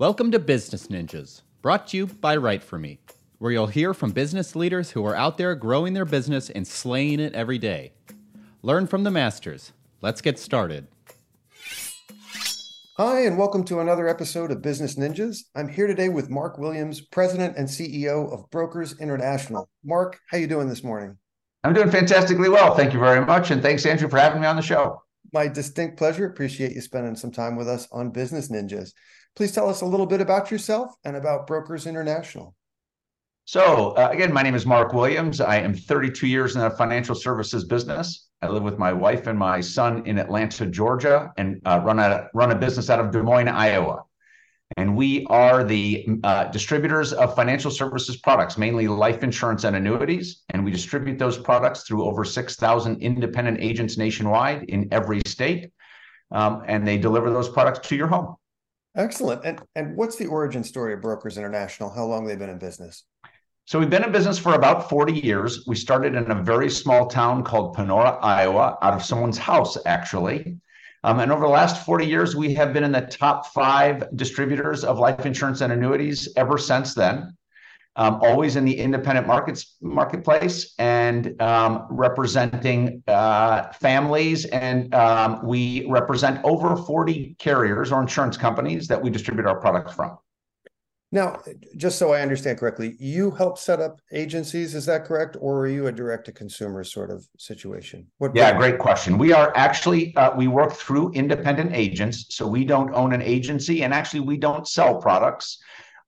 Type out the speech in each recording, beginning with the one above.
Welcome to Business Ninjas, brought to you by Write For Me, where you'll hear from business leaders who are out there growing their business and slaying it every day. Learn from the masters. Let's get started. Hi, and welcome to another episode of Business Ninjas. I'm here today with Mark Williams, President and CEO of Brokers International. Mark, how are you doing this morning? I'm doing fantastically well. Thank you very much. And thanks, Andrew, for having me on the show. My distinct pleasure. Appreciate you spending some time with us on Business Ninjas. Please tell us a little bit about yourself and about Brokers International. So, uh, again, my name is Mark Williams. I am 32 years in the financial services business. I live with my wife and my son in Atlanta, Georgia, and uh, run a run a business out of Des Moines, Iowa. And we are the uh, distributors of financial services products, mainly life insurance and annuities. And we distribute those products through over 6,000 independent agents nationwide in every state. Um, and they deliver those products to your home. Excellent. And and what's the origin story of Brokers International? How long they've been in business? So we've been in business for about 40 years. We started in a very small town called Panora, Iowa, out of someone's house, actually. Um, and over the last 40 years, we have been in the top five distributors of life insurance and annuities ever since then um, always in the independent markets marketplace and um, representing uh, families. And um, we represent over 40 carriers or insurance companies that we distribute our products from. Now, just so I understand correctly, you help set up agencies, is that correct? Or are you a direct to consumer sort of situation? What yeah, great question. We are actually, uh, we work through independent agents. So we don't own an agency and actually we don't sell products.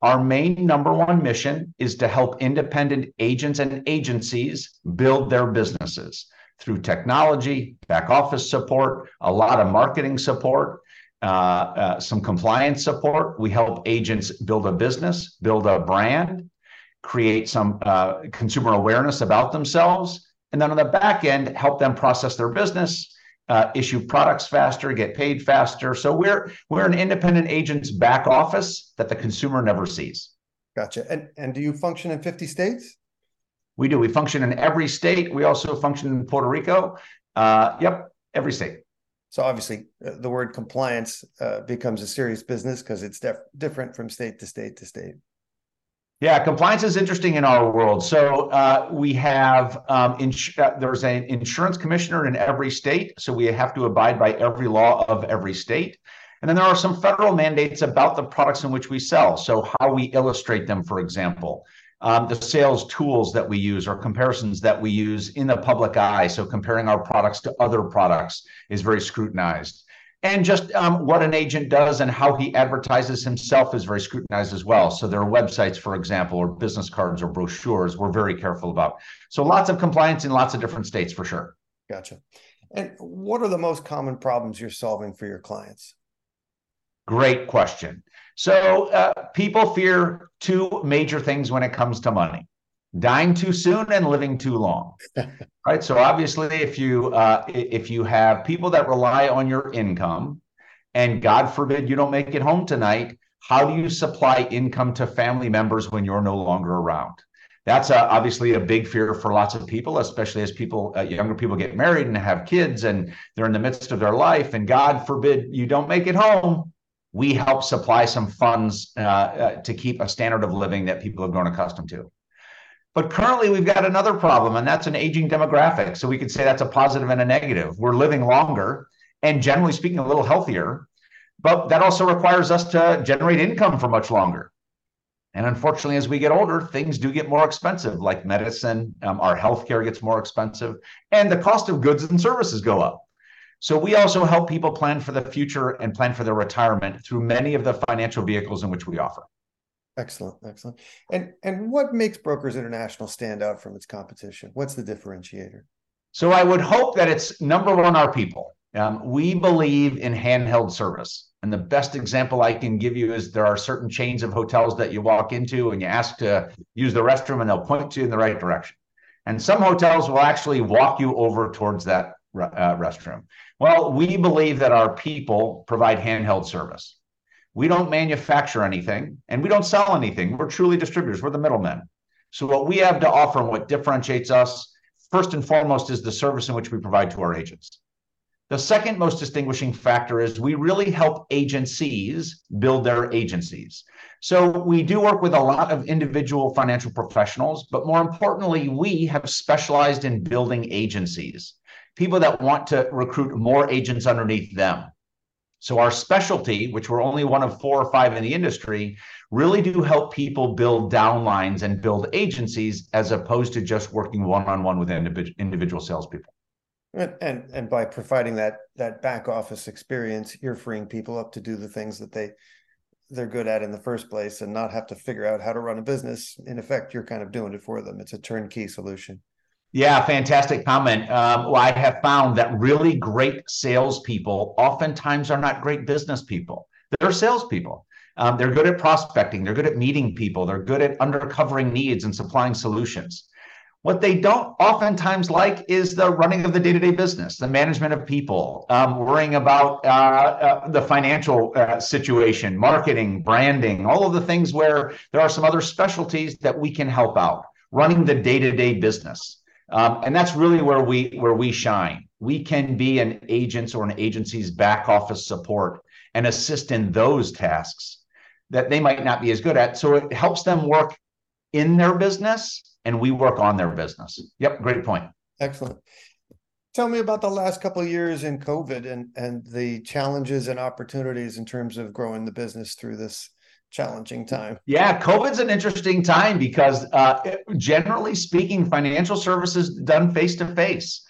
Our main number one mission is to help independent agents and agencies build their businesses through technology, back office support, a lot of marketing support, uh, uh, some compliance support. We help agents build a business, build a brand, create some uh, consumer awareness about themselves, and then on the back end, help them process their business uh, issue products faster, get paid faster. So we're we're an independent agent's back office that the consumer never sees. Gotcha. And and do you function in 50 states? We do. We function in every state. We also function in Puerto Rico. Uh, yep, every state. So obviously, uh, the word compliance uh, becomes a serious business because it's def- different from state to state to state. Yeah, compliance is interesting in our world. So uh, we have um, ins- uh, there's an insurance commissioner in every state, so we have to abide by every law of every state. And then there are some federal mandates about the products in which we sell. So how we illustrate them, for example, um, the sales tools that we use or comparisons that we use in the public eye. So comparing our products to other products is very scrutinized and just um, what an agent does and how he advertises himself is very scrutinized as well. So there are websites, for example, or business cards or brochures we're very careful about. So lots of compliance in lots of different states for sure. Gotcha. And what are the most common problems you're solving for your clients? Great question. So uh, people fear two major things when it comes to money dying too soon and living too long right? So obviously if you uh, if you have people that rely on your income and god forbid you don't make it home tonight how do you supply income to family members when you're no longer around? That's uh, obviously a big fear for lots of people especially as people uh, younger people get married and have kids and they're in the midst of their life and god forbid you don't make it home we help supply some funds uh, uh, to keep a standard of living that people have grown accustomed to but currently, we've got another problem, and that's an aging demographic. So we could say that's a positive and a negative. We're living longer and generally speaking, a little healthier, but that also requires us to generate income for much longer. And unfortunately, as we get older, things do get more expensive, like medicine, um, our healthcare gets more expensive, and the cost of goods and services go up. So we also help people plan for the future and plan for their retirement through many of the financial vehicles in which we offer. Excellent, excellent. And and what makes Brokers International stand out from its competition? What's the differentiator? So I would hope that it's number one, our people. Um, we believe in handheld service. And the best example I can give you is there are certain chains of hotels that you walk into and you ask to use the restroom and they'll point you in the right direction. And some hotels will actually walk you over towards that uh, restroom. Well, we believe that our people provide handheld service. We don't manufacture anything and we don't sell anything. We're truly distributors, we're the middlemen. So, what we have to offer and what differentiates us, first and foremost, is the service in which we provide to our agents. The second most distinguishing factor is we really help agencies build their agencies. So we do work with a lot of individual financial professionals, but more importantly, we have specialized in building agencies, people that want to recruit more agents underneath them. So our specialty, which we're only one of four or five in the industry, really do help people build downlines and build agencies as opposed to just working one-on-one with individual salespeople. And, and and by providing that that back office experience, you're freeing people up to do the things that they they're good at in the first place and not have to figure out how to run a business. In effect, you're kind of doing it for them. It's a turnkey solution. Yeah, fantastic comment. Um, well, I have found that really great salespeople oftentimes are not great business people. They're salespeople. Um, they're good at prospecting. They're good at meeting people. They're good at undercovering needs and supplying solutions. What they don't oftentimes like is the running of the day to day business, the management of people, um, worrying about uh, uh, the financial uh, situation, marketing, branding, all of the things where there are some other specialties that we can help out, running the day to day business. Um, and that's really where we where we shine. We can be an agent's or an agency's back office support and assist in those tasks that they might not be as good at. So it helps them work in their business and we work on their business. Yep, great point. Excellent. Tell me about the last couple of years in COVID and and the challenges and opportunities in terms of growing the business through this challenging time. Yeah, COVID's an interesting time because uh, generally speaking, financial services done face to face.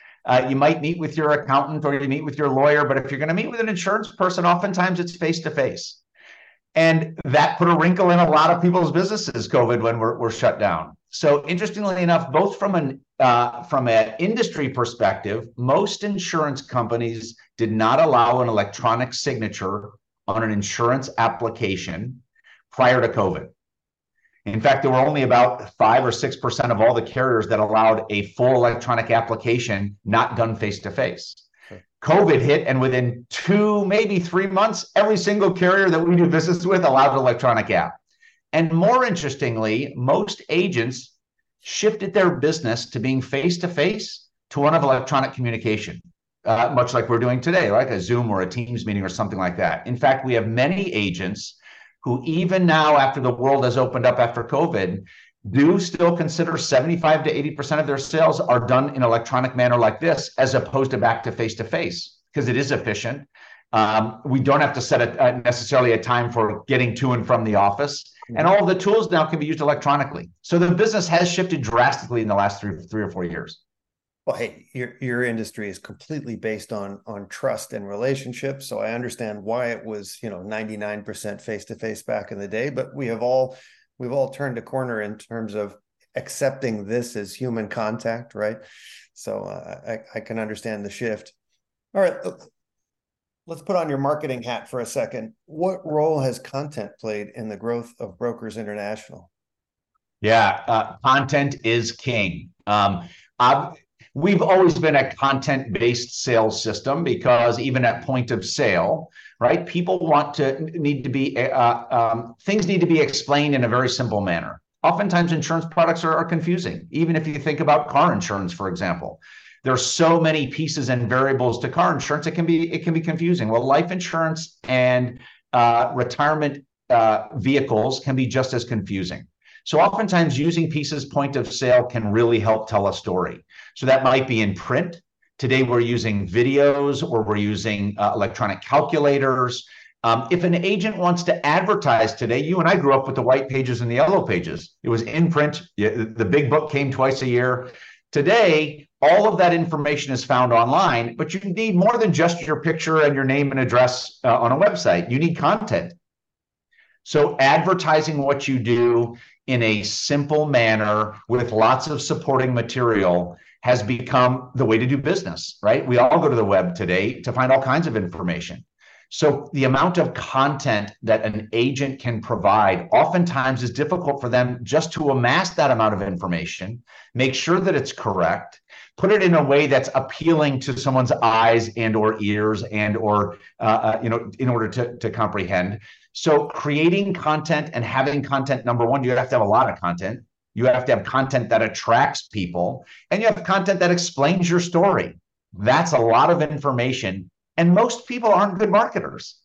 You might meet with your accountant or you meet with your lawyer, but if you're going to meet with an insurance person, oftentimes it's face to face. And that put a wrinkle in a lot of people's businesses, COVID, when we're, we're shut down. So interestingly enough, both from an uh, from an industry perspective, most insurance companies did not allow an electronic signature on an insurance application prior to COVID. In fact, there were only about five or six percent of all the carriers that allowed a full electronic application not done face to face. COVID hit, and within two, maybe three months, every single carrier that we do business with allowed an electronic app. And more interestingly, most agents shifted their business to being face to face to one of electronic communication, uh, much like we're doing today, like a Zoom or a Teams meeting or something like that. In fact, we have many agents who, even now, after the world has opened up after COVID, do still consider 75 to 80% of their sales are done in electronic manner like this, as opposed to back to face to face, because it is efficient. Um, we don't have to set a, a, necessarily a time for getting to and from the office and all of the tools now can be used electronically. So the business has shifted drastically in the last three three or four years. Well, hey, your your industry is completely based on on trust and relationships. So I understand why it was, you know, 99% face to face back in the day, but we have all we've all turned a corner in terms of accepting this as human contact, right? So uh, I, I can understand the shift. All right, let's put on your marketing hat for a second. What role has content played in the growth of Brokers International? Yeah, uh, content is king. Um, we've always been a content based sales system because even at point of sale, right, people want to need to be, uh, um, things need to be explained in a very simple manner. Oftentimes, insurance products are, are confusing, even if you think about car insurance, for example there's so many pieces and variables to car insurance it can be it can be confusing. Well life insurance and uh, retirement uh, vehicles can be just as confusing so oftentimes using pieces point of sale can really help tell a story so that might be in print today we're using videos or we're using uh, electronic calculators um, if an agent wants to advertise today, you and I grew up with the white pages and the yellow pages. It was in print. The big book came twice a year. Today, all of that information is found online, but you need more than just your picture and your name and address uh, on a website. You need content. So, advertising what you do in a simple manner with lots of supporting material has become the way to do business, right? We all go to the web today to find all kinds of information. So the amount of content that an agent can provide oftentimes is difficult for them just to amass that amount of information, make sure that it's correct, put it in a way that's appealing to someone's eyes and or ears and or uh, uh, you know in order to, to comprehend. So creating content and having content number one, you have to have a lot of content. You have to have content that attracts people, and you have content that explains your story That's a lot of information. And most people aren't good marketers.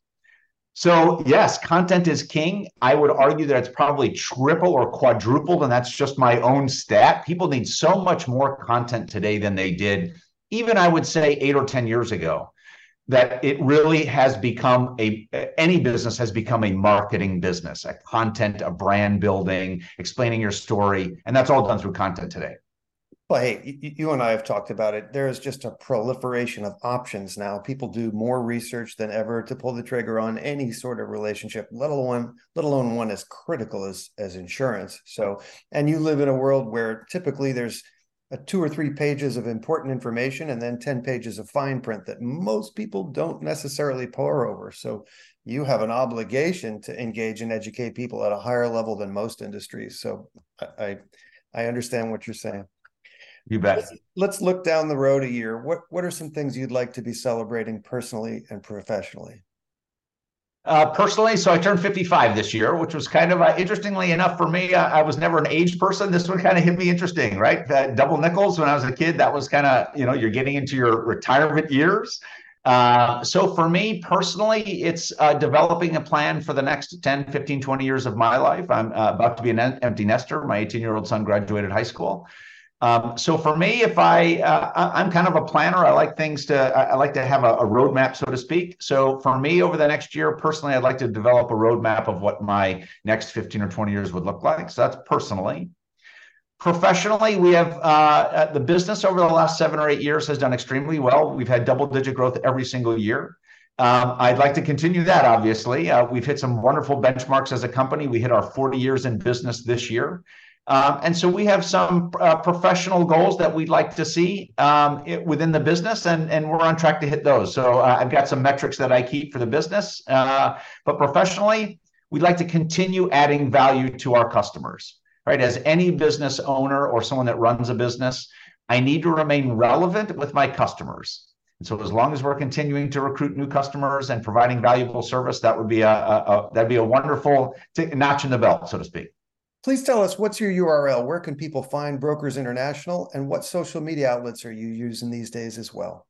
So, yes, content is king. I would argue that it's probably triple or quadrupled, and that's just my own stat. People need so much more content today than they did, even I would say eight or 10 years ago, that it really has become a, any business has become a marketing business, a content, a brand building, explaining your story. And that's all done through content today. Well, hey, you and I have talked about it. There is just a proliferation of options now. People do more research than ever to pull the trigger on any sort of relationship, let alone let alone one as critical as as insurance. So, and you live in a world where typically there's a two or three pages of important information and then 10 pages of fine print that most people don't necessarily pore over. So you have an obligation to engage and educate people at a higher level than most industries. So I I, I understand what you're saying. You bet. Let's, let's look down the road a year. What what are some things you'd like to be celebrating personally and professionally? Uh, personally, so I turned 55 this year, which was kind of uh, interestingly enough for me. Uh, I was never an age person. This one kind of hit me interesting, right? That double nickels when I was a kid, that was kind of, you know, you're getting into your retirement years. Uh, so for me personally, it's uh, developing a plan for the next 10, 15, 20 years of my life. I'm uh, about to be an empty nester. My 18 year old son graduated high school. Um, so for me, if I, uh, I'm kind of a planner, I like things to, I like to have a, a, roadmap, so to speak. So for me, over the next year, personally, I'd like to develop a roadmap of what my next 15 or 20 years would look like. So that's personally. Professionally, we have uh, the business over the last seven or eight years has done extremely well. We've had double digit growth every single year. Um, I'd like to continue that, obviously. Uh, we've hit some wonderful benchmarks as a company. We hit our 40 years in business this year. Um, and so we have some uh, professional goals that we'd like to see um, it, within the business, and, and we're on track to hit those. So uh, I've got some metrics that I keep for the business. Uh, but professionally, we'd like to continue adding value to our customers, right? As any business owner or someone that runs a business, I need to remain relevant with my customers. And so as long as we're continuing to recruit new customers and providing valuable service, that would be a, a, a that'd be a wonderful t- notch in the belt, so to speak. Please tell us what's your URL? Where can people find Brokers International and what social media outlets are you using these days as well?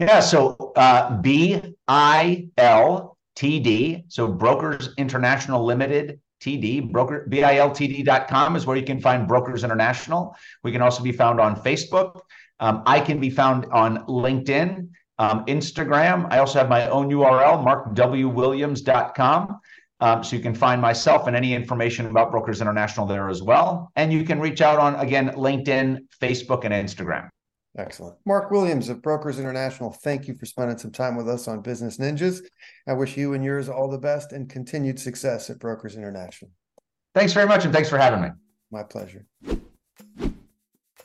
Yeah, so uh, B I L T D, so Brokers International Limited TD, broker biltd.com is where you can find Brokers International. We can also be found on Facebook. Um, I can be found on LinkedIn, um, Instagram. I also have my own URL, markwilliams.com. Um, so you can find myself and any information about Brokers International there as well. And you can reach out on, again, LinkedIn, Facebook, and Instagram. Excellent. Mark Williams of Brokers International, thank you for spending some time with us on Business Ninjas. I wish you and yours all the best and continued success at Brokers International. Thanks very much, and thanks for having me. My pleasure.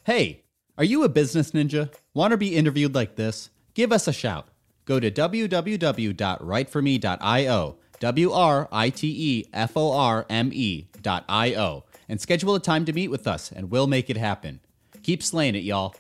Hey, are you a business ninja? Want to be interviewed like this? Give us a shout. Go to www.writeforme.io W R I T E F O R M E dot I O, and schedule a time to meet with us, and we'll make it happen. Keep slaying it, y'all.